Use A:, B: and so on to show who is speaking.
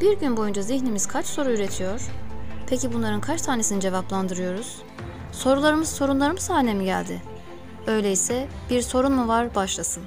A: Bir gün boyunca zihnimiz kaç soru üretiyor? Peki bunların kaç tanesini cevaplandırıyoruz? Sorularımız sorunlarımız haline mi geldi? Öyleyse bir sorun mu var başlasın.